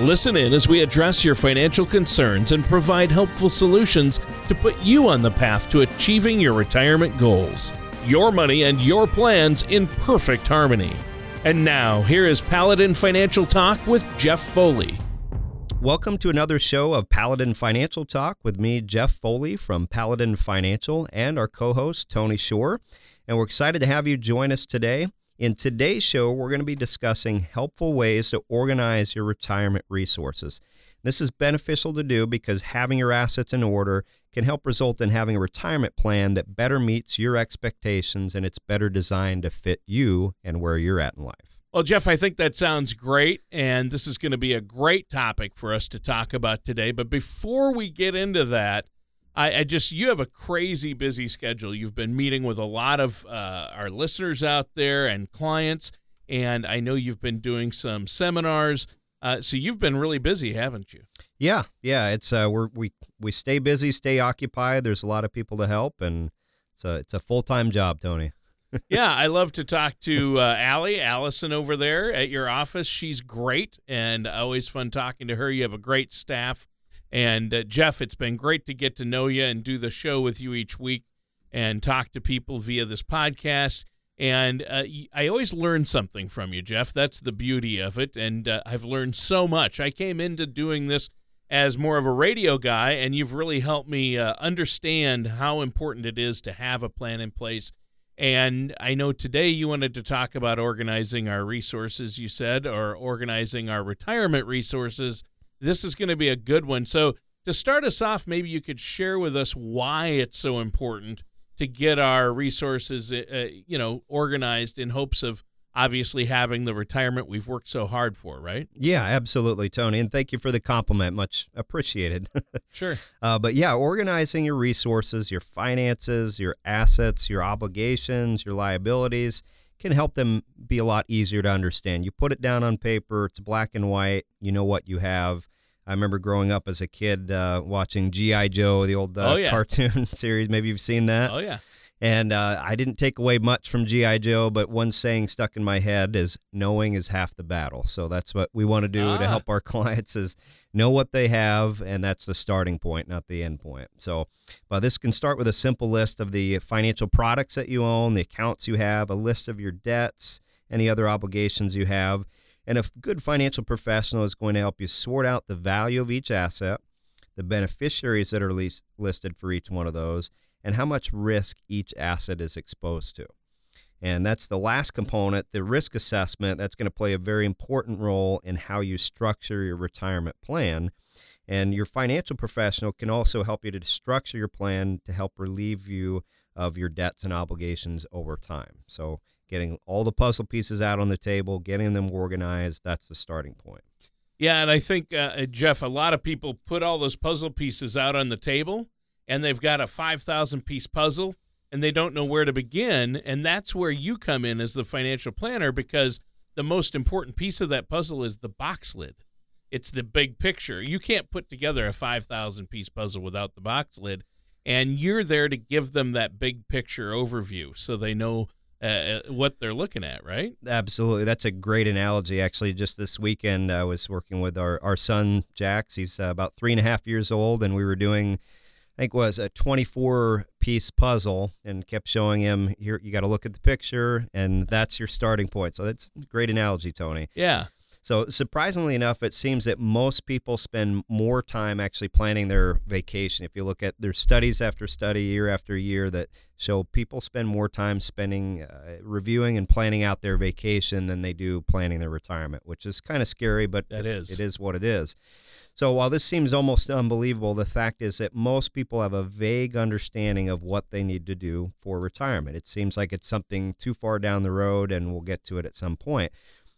Listen in as we address your financial concerns and provide helpful solutions to put you on the path to achieving your retirement goals. Your money and your plans in perfect harmony. And now, here is Paladin Financial Talk with Jeff Foley. Welcome to another show of Paladin Financial Talk with me, Jeff Foley from Paladin Financial, and our co host, Tony Shore. And we're excited to have you join us today. In today's show, we're going to be discussing helpful ways to organize your retirement resources. This is beneficial to do because having your assets in order can help result in having a retirement plan that better meets your expectations and it's better designed to fit you and where you're at in life. Well, Jeff, I think that sounds great. And this is going to be a great topic for us to talk about today. But before we get into that, I, I, just you have a crazy busy schedule. You've been meeting with a lot of uh, our listeners out there and clients, and I know you've been doing some seminars. Uh, so you've been really busy, haven't you? Yeah, yeah. It's uh, we're, we we stay busy, stay occupied. There's a lot of people to help, and it's a it's a full time job, Tony. yeah, I love to talk to uh, Allie, Allison over there at your office. She's great, and always fun talking to her. You have a great staff and uh, Jeff, it's been great to get to know you and do the show with you each week and talk to people via this podcast. And uh, I always learn something from you, Jeff. That's the beauty of it. And uh, I've learned so much. I came into doing this as more of a radio guy, and you've really helped me uh, understand how important it is to have a plan in place. And I know today you wanted to talk about organizing our resources, you said, or organizing our retirement resources this is going to be a good one. So, to start us off, maybe you could share with us why it's so important to get our resources, uh, you know, organized in hopes of obviously having the retirement we've worked so hard for, right? Yeah, absolutely, Tony. And thank you for the compliment. Much appreciated. sure. Uh, but yeah, organizing your resources, your finances, your assets, your obligations, your liabilities can help them be a lot easier to understand. You put it down on paper, it's black and white, you know what you have. I remember growing up as a kid uh, watching G.I. Joe, the old uh, oh, yeah. cartoon series. Maybe you've seen that. Oh, yeah. And uh, I didn't take away much from G.I. Joe, but one saying stuck in my head is knowing is half the battle. So that's what we want to do ah. to help our clients is know what they have, and that's the starting point, not the end point. So but this can start with a simple list of the financial products that you own, the accounts you have, a list of your debts, any other obligations you have. And a good financial professional is going to help you sort out the value of each asset, the beneficiaries that are listed for each one of those, and how much risk each asset is exposed to. And that's the last component, the risk assessment. That's going to play a very important role in how you structure your retirement plan. And your financial professional can also help you to structure your plan to help relieve you of your debts and obligations over time. So, getting all the puzzle pieces out on the table, getting them organized, that's the starting point. Yeah, and I think, uh, Jeff, a lot of people put all those puzzle pieces out on the table and they've got a 5,000 piece puzzle and they don't know where to begin. And that's where you come in as the financial planner because the most important piece of that puzzle is the box lid. It's the big picture. You can't put together a 5,000 piece puzzle without the box lid. And you're there to give them that big picture overview so they know uh, uh what they're looking at, right? Absolutely. That's a great analogy. Actually, just this weekend, I was working with our, our son, Jax. He's uh, about three and a half years old, and we were doing I think was a 24 piece puzzle and kept showing him here you got to look at the picture and that's your starting point. So that's a great analogy, Tony. Yeah. So surprisingly enough, it seems that most people spend more time actually planning their vacation. If you look at their studies after study, year after year, that show people spend more time spending uh, reviewing and planning out their vacation than they do planning their retirement, which is kind of scary, but that is. it is what it is. So while this seems almost unbelievable, the fact is that most people have a vague understanding of what they need to do for retirement. It seems like it's something too far down the road, and we'll get to it at some point.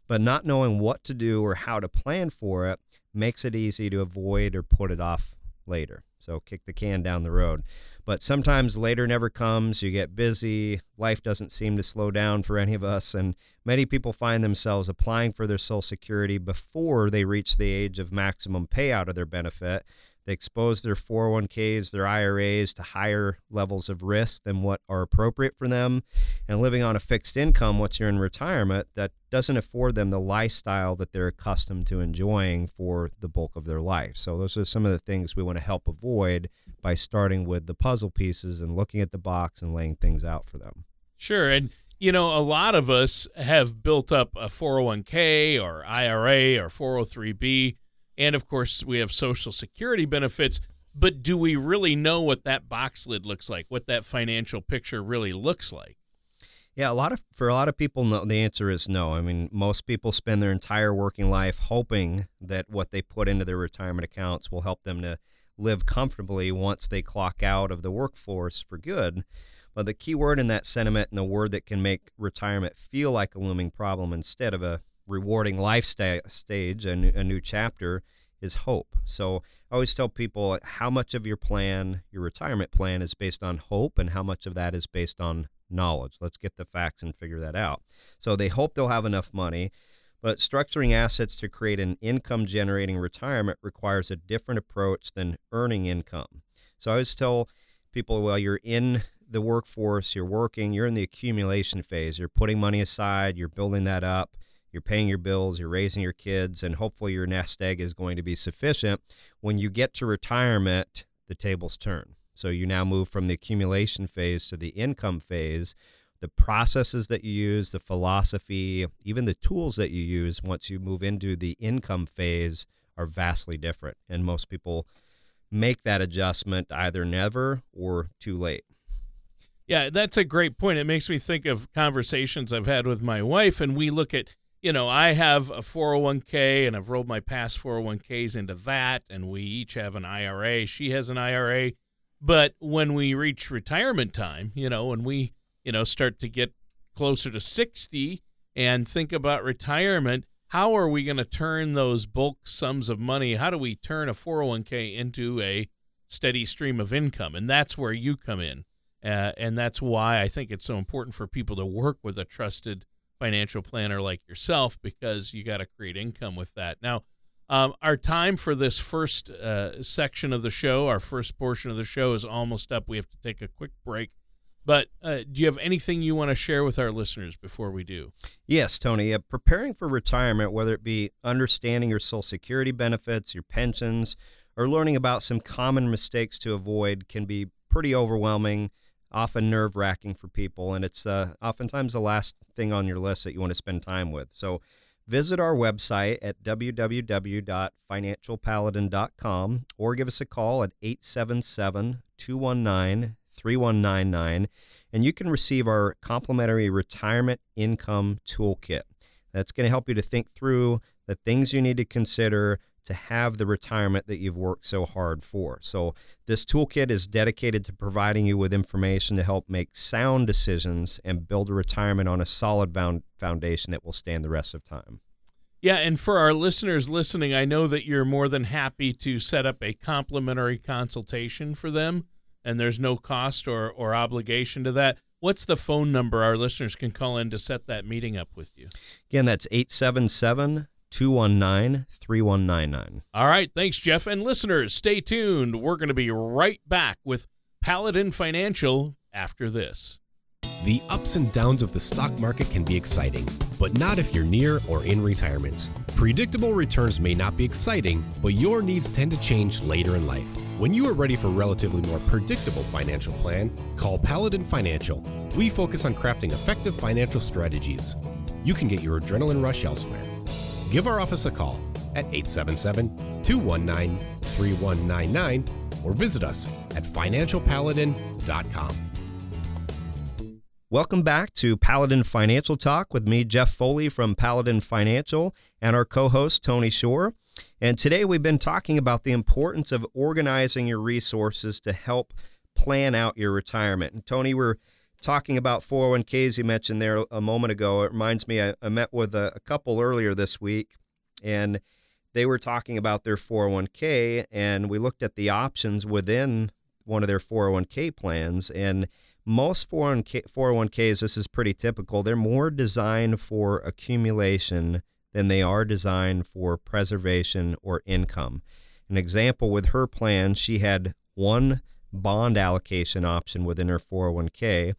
But not knowing what to do or how to plan for it makes it easy to avoid or put it off later. So kick the can down the road. But sometimes later never comes. You get busy. Life doesn't seem to slow down for any of us. And many people find themselves applying for their Social Security before they reach the age of maximum payout of their benefit. They expose their 401ks, their IRAs to higher levels of risk than what are appropriate for them. And living on a fixed income once you're in retirement, that doesn't afford them the lifestyle that they're accustomed to enjoying for the bulk of their life. So, those are some of the things we want to help avoid by starting with the puzzle pieces and looking at the box and laying things out for them. Sure. And you know, a lot of us have built up a 401k or IRA or 403b and of course, we have Social Security benefits. But do we really know what that box lid looks like? What that financial picture really looks like? Yeah, a lot of for a lot of people, no, the answer is no. I mean, most people spend their entire working life hoping that what they put into their retirement accounts will help them to live comfortably once they clock out of the workforce for good. But the key word in that sentiment and the word that can make retirement feel like a looming problem instead of a rewarding life sta- stage, a, a new chapter, is hope. So I always tell people how much of your plan, your retirement plan, is based on hope and how much of that is based on knowledge. Let's get the facts and figure that out. So they hope they'll have enough money, but structuring assets to create an income generating retirement requires a different approach than earning income. So I always tell people, well, you're in the workforce, you're working, you're in the accumulation phase, you're putting money aside, you're building that up you're paying your bills, you're raising your kids, and hopefully your nest egg is going to be sufficient. When you get to retirement, the tables turn. So you now move from the accumulation phase to the income phase. The processes that you use, the philosophy, even the tools that you use once you move into the income phase are vastly different. And most people make that adjustment either never or too late. Yeah, that's a great point. It makes me think of conversations I've had with my wife, and we look at you know, I have a 401k and I've rolled my past 401ks into that, and we each have an IRA. She has an IRA. But when we reach retirement time, you know, when we, you know, start to get closer to 60 and think about retirement, how are we going to turn those bulk sums of money? How do we turn a 401k into a steady stream of income? And that's where you come in. Uh, and that's why I think it's so important for people to work with a trusted financial planner like yourself because you got to create income with that. Now, um, our time for this first uh, section of the show, our first portion of the show, is almost up. We have to take a quick break. But uh, do you have anything you want to share with our listeners before we do? Yes, Tony. Uh, preparing for retirement, whether it be understanding your Social Security benefits, your pensions, or learning about some common mistakes to avoid, can be pretty overwhelming often nerve wracking for people, and it's uh, oftentimes the last thing on your list that you want to spend time with. So visit our website at www.financialpaladin.com or give us a call at 877 219 3199, and you can receive our complimentary retirement income toolkit. That's going to help you to think through the things you need to consider to have the retirement that you've worked so hard for. So, this toolkit is dedicated to providing you with information to help make sound decisions and build a retirement on a solid foundation that will stand the rest of time. Yeah, and for our listeners listening, I know that you're more than happy to set up a complimentary consultation for them, and there's no cost or, or obligation to that. What's the phone number our listeners can call in to set that meeting up with you? Again, that's 877 219 3199. All right. Thanks, Jeff. And listeners, stay tuned. We're going to be right back with Paladin Financial after this. The ups and downs of the stock market can be exciting, but not if you're near or in retirement. Predictable returns may not be exciting, but your needs tend to change later in life. When you are ready for a relatively more predictable financial plan, call Paladin Financial. We focus on crafting effective financial strategies. You can get your adrenaline rush elsewhere give our office a call at 877 219 3199 or visit us at financialpaladin.com. Welcome back to Paladin Financial Talk with me, Jeff Foley from Paladin Financial, and our co host, Tony Shore. And today we've been talking about the importance of organizing your resources to help plan out your retirement. And Tony, we're talking about 401ks you mentioned there a moment ago, it reminds me I, I met with a, a, couple earlier this week, and they were talking about their 401k, and we looked at the options within one of their 401k plans. And most 401k, 401ks, this is pretty typical, they're more designed for accumulation than they are designed for preservation or income. An example with her plan, she had one bond allocation option within her 401k.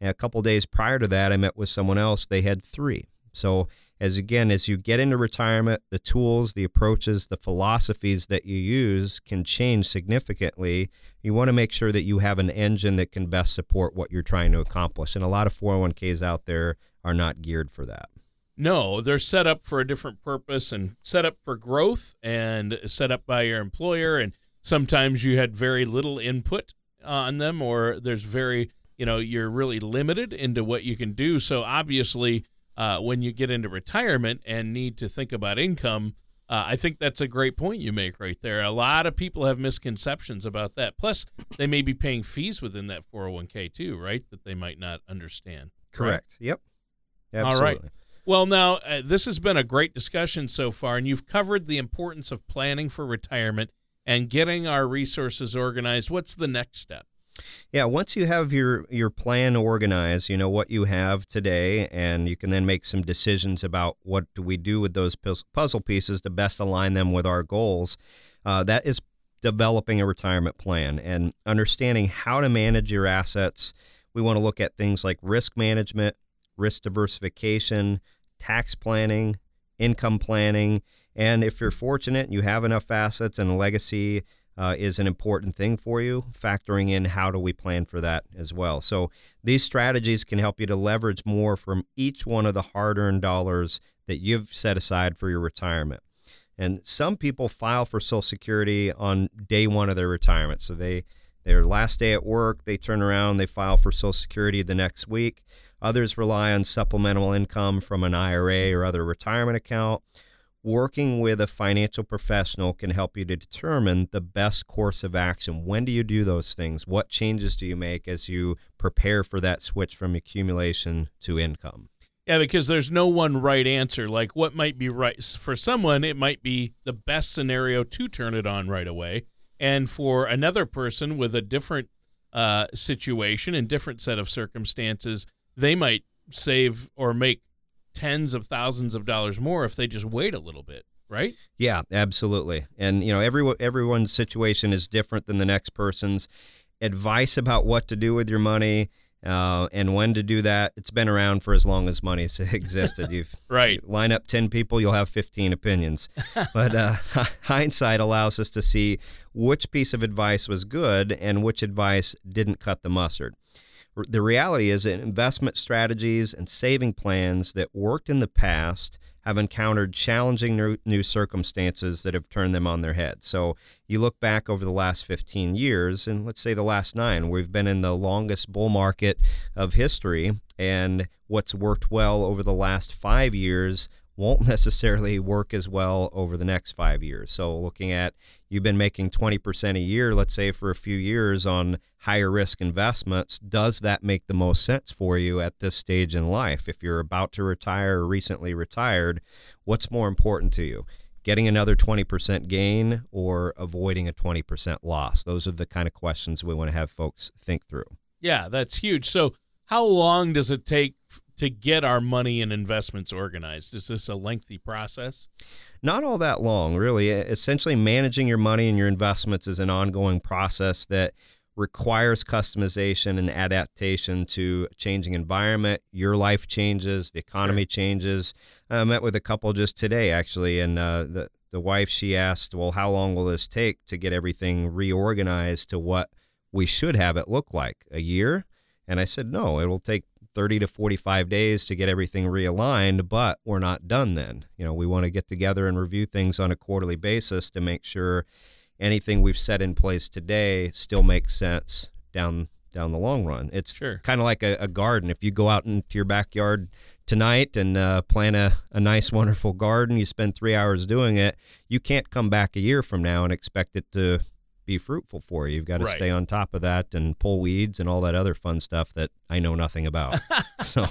And a couple days prior to that, I met with someone else, they had three. So as again as you get into retirement the tools the approaches the philosophies that you use can change significantly you want to make sure that you have an engine that can best support what you're trying to accomplish and a lot of 401ks out there are not geared for that no they're set up for a different purpose and set up for growth and set up by your employer and sometimes you had very little input on them or there's very you know you're really limited into what you can do so obviously uh, when you get into retirement and need to think about income. Uh, I think that's a great point you make right there. A lot of people have misconceptions about that. Plus, they may be paying fees within that 401k too, right? That they might not understand. Correct. Yep. Absolutely. All right. Well, now, uh, this has been a great discussion so far, and you've covered the importance of planning for retirement and getting our resources organized. What's the next step? Yeah, once you have your your plan organized, you know what you have today, and you can then make some decisions about what do we do with those puzzle pieces to best align them with our goals. Uh, that is developing a retirement plan and understanding how to manage your assets. We want to look at things like risk management, risk diversification, tax planning, income planning, and if you're fortunate, you have enough assets and legacy uh, is an important thing for you, factoring in how do we plan for that as well. So these strategies can help you to leverage more from each one of the hard earned dollars that you've set aside for your retirement. And some people file for Social Security on day one of their retirement. So they their last day at work, they turn around, they file for Social Security the next week. Others rely on supplemental income from an IRA or other retirement account working with a financial professional can help you to determine the best course of action. When do you do those things? What changes do you make as you prepare for that switch from accumulation to income? Yeah, because there's no one right answer. Like what might be right for someone, it might be the best scenario to turn it on right away. And for another person with a different uh, situation and different set of circumstances, they might save or make tens of thousands of dollars more if they just wait a little bit right? Yeah, absolutely. And you know, every everyone's situation is different than the next person's. Advice about what to do with your money uh, and when to do that, it's been around for as long as money's existed. You've right. You line up ten people, you'll have fifteen opinions. but uh, hindsight allows us to see which piece of advice was good and which advice didn't cut the mustard the reality is that investment strategies and saving plans that worked in the past have encountered challenging new, circumstances that have turned them on their head. So you look back over the last 15 years, and let's say the last nine, we've been in the longest bull market of history. And what's worked well over the last five years won't necessarily work as well over the next five years. So, looking at you've been making 20% a year, let's say for a few years on higher risk investments, does that make the most sense for you at this stage in life? If you're about to retire or recently retired, what's more important to you? Getting another 20% gain or avoiding a 20% loss? Those are the kind of questions we want to have folks think through. Yeah, that's huge. So, how long does it take to get our money and investments organized? Is this a lengthy process? Not all that long, really. Essentially, managing your money and your investments is an ongoing process that requires customization and adaptation to changing environment. Your life changes, the economy sure. changes. I met with a couple just today, actually, and uh, the the wife she asked, "Well, how long will this take to get everything reorganized to what we should have it look like? A year?" And I said, "No, it will take 30 to 45 days to get everything realigned, but we're not done then. You know, we want to get together and review things on a quarterly basis to make sure anything we've set in place today still makes sense down down the long run. It's sure. kind of like a, a, garden. If you go out into your backyard tonight and uh, plant a, a nice, wonderful garden, you spend three hours doing it, you can't come back a year from now and expect it to be fruitful for you. You've got to Right. stay on top of that and pull weeds and all that other fun stuff that I know nothing about. so,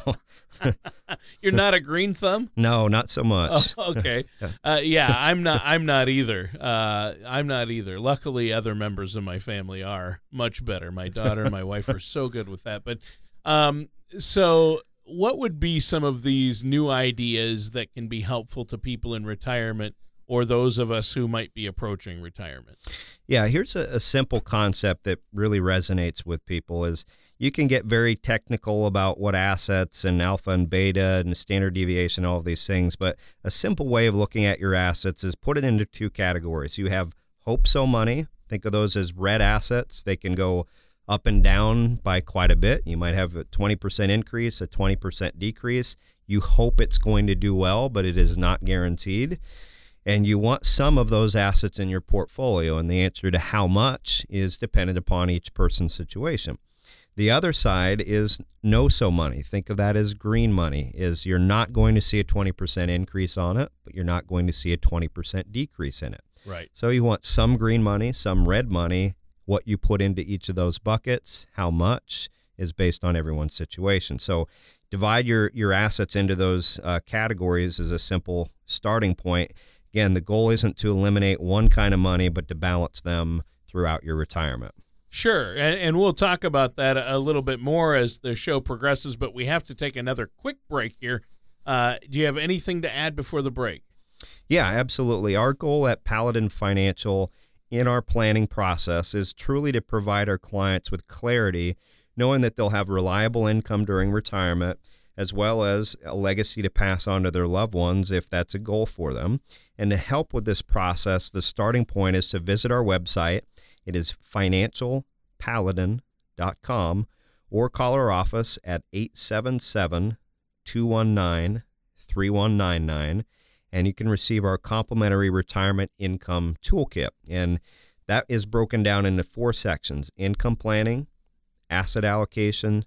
You're not a green thumb. no, not so much. Oh, okay. Uh, yeah, I'm not. I'm not either. Uh, I'm not either. Luckily, other members of my family are much better. My daughter and my wife are so good with that. But um, so, what would be some of these new ideas that can be helpful to people in retirement or those of us who might be approaching retirement? Yeah, here's a, a simple concept that really resonates with people is you can get very technical about what assets and alpha and beta and standard deviation, all of these things, but a simple way of looking at your assets is put it into two categories. You have hope so money. Think of those as red assets. They can go up and down by quite a bit. You might have a 20% increase, a 20% decrease. You hope it's going to do well, but it is not guaranteed and you want some of those assets in your portfolio and the answer to how much is dependent upon each person's situation. The other side is know so money. Think of that as green money is you're not going to see a 20% increase on it but you're not going to see a 20% decrease in it. Right. so you want some green money some red money. What you put into each of those buckets how much is based on everyone's situation. So divide your your assets into those uh, categories is a simple starting point Again, the goal isn't to eliminate one kind of money, but to balance them throughout your retirement. Sure, and, and we'll talk about that a little bit more as the show progresses. But we have to take another quick break here. Uh, do you have anything to add before the break? Yeah, absolutely. Our goal at Paladin Financial in our planning process is truly to provide our clients with clarity, knowing that they'll have reliable income during retirement, as well as a legacy to pass on to their loved ones if that's a goal for them. And to help with this process, the starting point is to visit our website. It is financialpaladin.com or call our office at 877 219 3199 and you can receive our complimentary retirement income toolkit. And that is broken down into four sections income planning, asset allocation,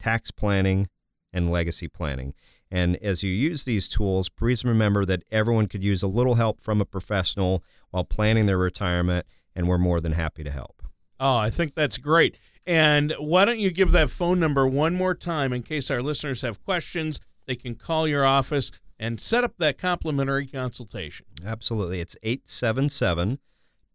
tax planning, and legacy planning. And as you use these tools, please remember that everyone could use a little help from a professional while planning their retirement, and we're more than happy to help. Oh, I think that's great. And why don't you give that phone number one more time in case our listeners have questions? They can call your office and set up that complimentary consultation. Absolutely. It's 877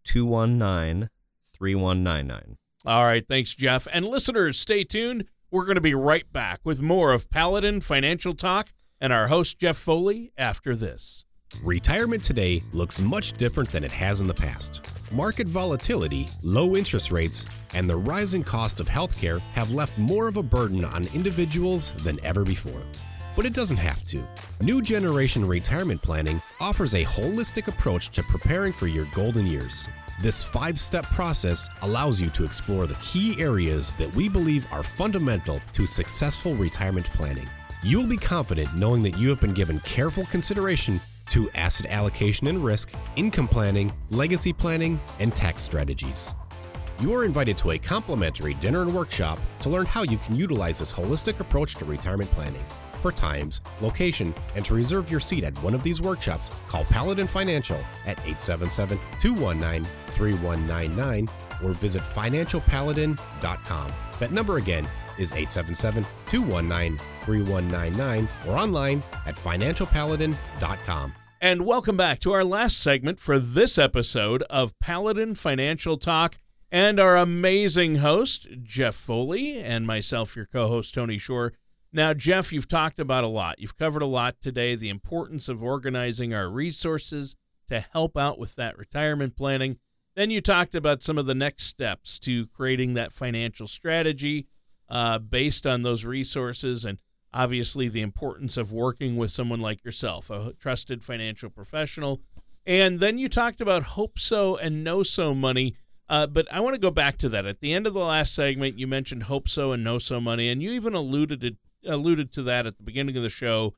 219 3199. All right, thanks, Jeff. And listeners, stay tuned. We're going to be right back with more of Paladin Financial Talk and our host, Jeff Foley, after this. Retirement today looks much different than it has in the past. Market volatility, low interest rates, and the rising cost of healthcare have left more of a burden on individuals than ever before. But it doesn't have to. New Generation Retirement Planning offers a holistic approach to preparing for your golden years. This five step process allows you to explore the key areas that we believe are fundamental to successful retirement planning. You will be confident knowing that you have been given careful consideration to asset allocation and risk, income planning, legacy planning, and tax strategies. You are invited to a complimentary dinner and workshop to learn how you can utilize this holistic approach to retirement planning. For times, location, and to reserve your seat at one of these workshops, call Paladin Financial at 877 219 3199 or visit financialpaladin.com. That number again is 877 219 3199 or online at financialpaladin.com. And welcome back to our last segment for this episode of Paladin Financial Talk and our amazing host, Jeff Foley, and myself, your co host, Tony Shore. Now, Jeff, you've talked about a lot. You've covered a lot today the importance of organizing our resources to help out with that retirement planning. Then you talked about some of the next steps to creating that financial strategy uh, based on those resources and obviously the importance of working with someone like yourself, a trusted financial professional. And then you talked about hope so and know so money. Uh, but I want to go back to that. At the end of the last segment, you mentioned hope so and know so money, and you even alluded alluded to that at the beginning of the show.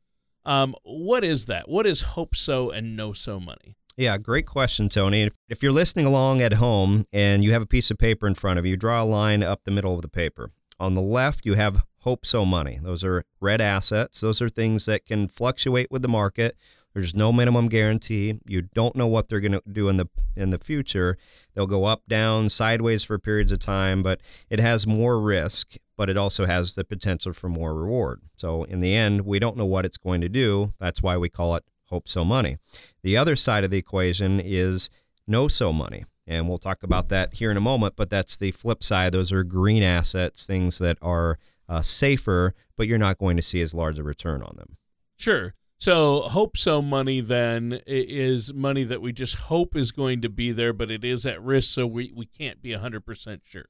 Um, what is that? What is hope so and know so money? Yeah, great question, Tony. If- If you're listening along at home and you have a piece of paper in front of you, draw a line up the middle of the paper. On the left, you have hope so money. Those are red assets. Those are things that can fluctuate with the market. There's no minimum guarantee. You don't know what they're going to do in the in the future. They'll go up, down, sideways for periods of time, but it has more risk, but it also has the potential for more reward. So in the end, we don't know what it's going to do. That's why we call it hope so money. The other side of the equation is know so money. And we'll talk about that here in a moment, but that's the flip side. Those are green assets, things that are uh, safer, but you're not going to see as large a return on them. Sure. So, hope so money then is money that we just hope is going to be there, but it is at risk, so we, we can't be 100% sure.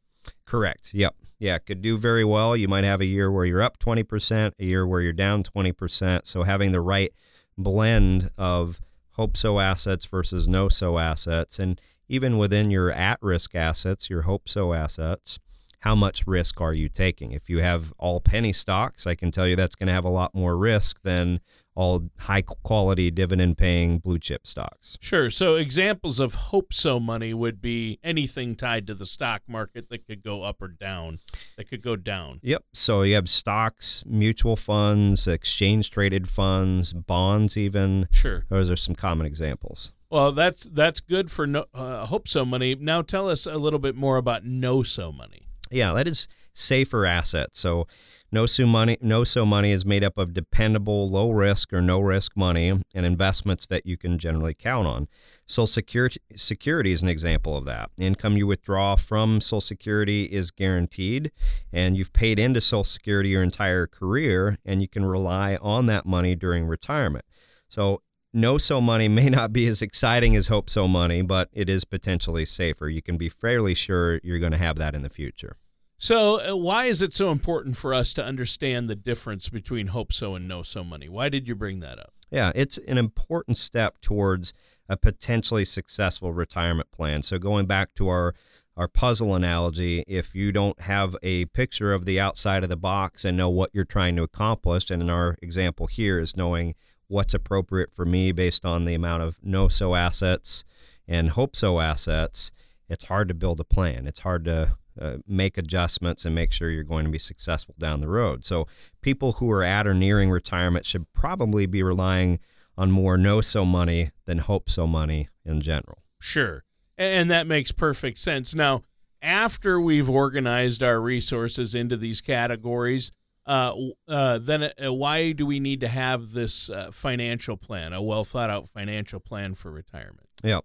Correct. Yep. Yeah, could do very well. You might have a year where you're up 20%, a year where you're down 20%. So, having the right blend of hope so assets versus know so assets, and even within your at risk assets, your hope so assets, how much risk are you taking? If you have all penny stocks, I can tell you that's going to have a lot more risk than all high quality dividend paying blue chip stocks. Sure. So examples of hope so money would be anything tied to the stock market that could go up or down, that could go down. Yep. So you have stocks, mutual funds, exchange traded funds, bonds even. Sure. Those are some common examples. Well, that's that's good for no, uh, hope so money. Now tell us a little bit more about know so money. Yeah, that is safer assets. So know so money, know so money is made up of dependable, low risk or no risk money and investments that you can generally count on. Social Security, Security is an example of that. Income you withdraw from Social Security is guaranteed, and you've paid into Social Security your entire career, and you can rely on that money during retirement. So know so money may not be as exciting as hope so money, but it is potentially safer. You can be fairly sure you're going to have that in the future. So, uh, why is it so important for us to understand the difference between hope so and know so money? Why did you bring that up? Yeah, it's an important step towards a potentially successful retirement plan. So, going back to our our puzzle analogy, if you don't have a picture of the outside of the box and know what you're trying to accomplish, and in our example here is knowing what's appropriate for me based on the amount of know so assets and hope so assets, it's hard to build a plan. It's hard to uh, make adjustments and make sure you're going to be successful down the road. So, people who are at or nearing retirement should probably be relying on more know so money than hope so money in general. Sure. And that makes perfect sense. Now, after we've organized our resources into these categories, uh, uh, then uh, why do we need to have this uh, financial plan, a well thought out financial plan for retirement? Yeah.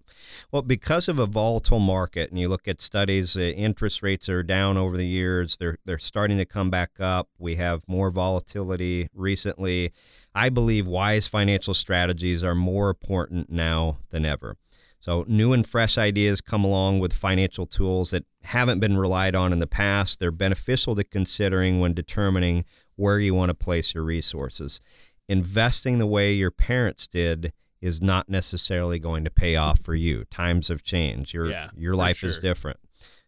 Well, because of a volatile market, and you look at studies, uh, interest rates are down over the years. They're they're starting to come back up. We have more volatility recently. I believe wise financial strategies are more important now than ever. So, new and fresh ideas come along with financial tools that haven't been relied on in the past. They're beneficial to considering when determining where you want to place your resources. Investing the way your parents did is not necessarily going to pay off for you. Times have changed. Your yeah, your life sure. is different.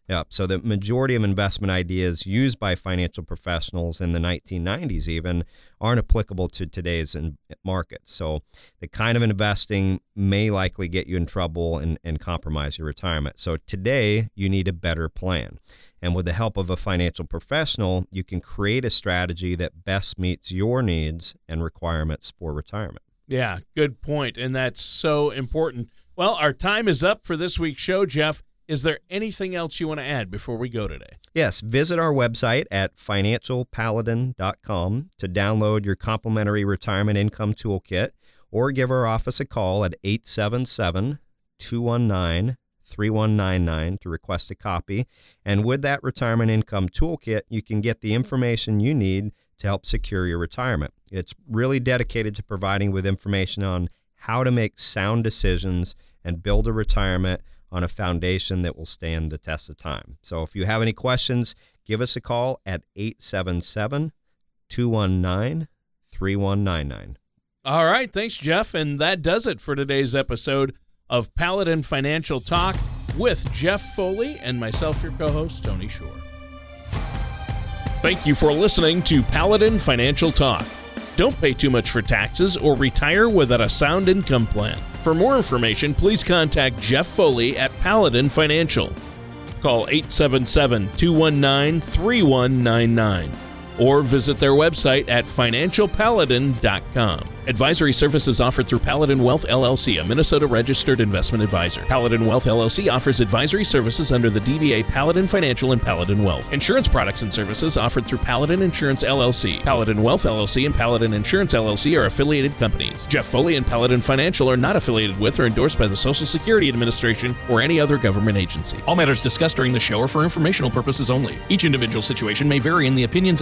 Yep. So the majority of investment ideas used by financial professionals in the 1990s even aren't applicable to today's markets. So the kind of investing may likely get you in trouble and, and compromise your retirement. So today you need a better plan. And with the help of a financial professional, you can create a strategy that best meets your needs and requirements for retirement. Yeah, good point. And that's so important. Well, our time is up for this week's show, Jeff. Is there anything else you want to add before we go today? Yes, visit our website at financialpaladin.com to download your complimentary retirement income toolkit or give our office a call at 877 219 3199 to request a copy. And with that retirement income toolkit, you can get the information you need to help secure your retirement. It's really dedicated to providing with information on how to make sound decisions and build a retirement on a foundation that will stand the test of time. So if you have any questions, give us a call at 877 219 3199. All right. Thanks, Jeff. And that does it for today's episode of Paladin Financial Talk with Jeff Foley and myself, your co host, Tony Shore. Thank you for listening to Paladin Financial Talk. Don't pay too much for taxes or retire without a sound income plan. For more information, please contact Jeff Foley at Paladin Financial. Call 877 219 3199 or visit their website at financialpaladin.com. Advisory services offered through Paladin Wealth LLC, a Minnesota registered investment advisor. Paladin Wealth LLC offers advisory services under the DBA Paladin Financial and Paladin Wealth. Insurance products and services offered through Paladin Insurance LLC. Paladin Wealth LLC and Paladin Insurance LLC are affiliated companies. Jeff Foley and Paladin Financial are not affiliated with or endorsed by the Social Security Administration or any other government agency. All matters discussed during the show are for informational purposes only. Each individual situation may vary, and the opinions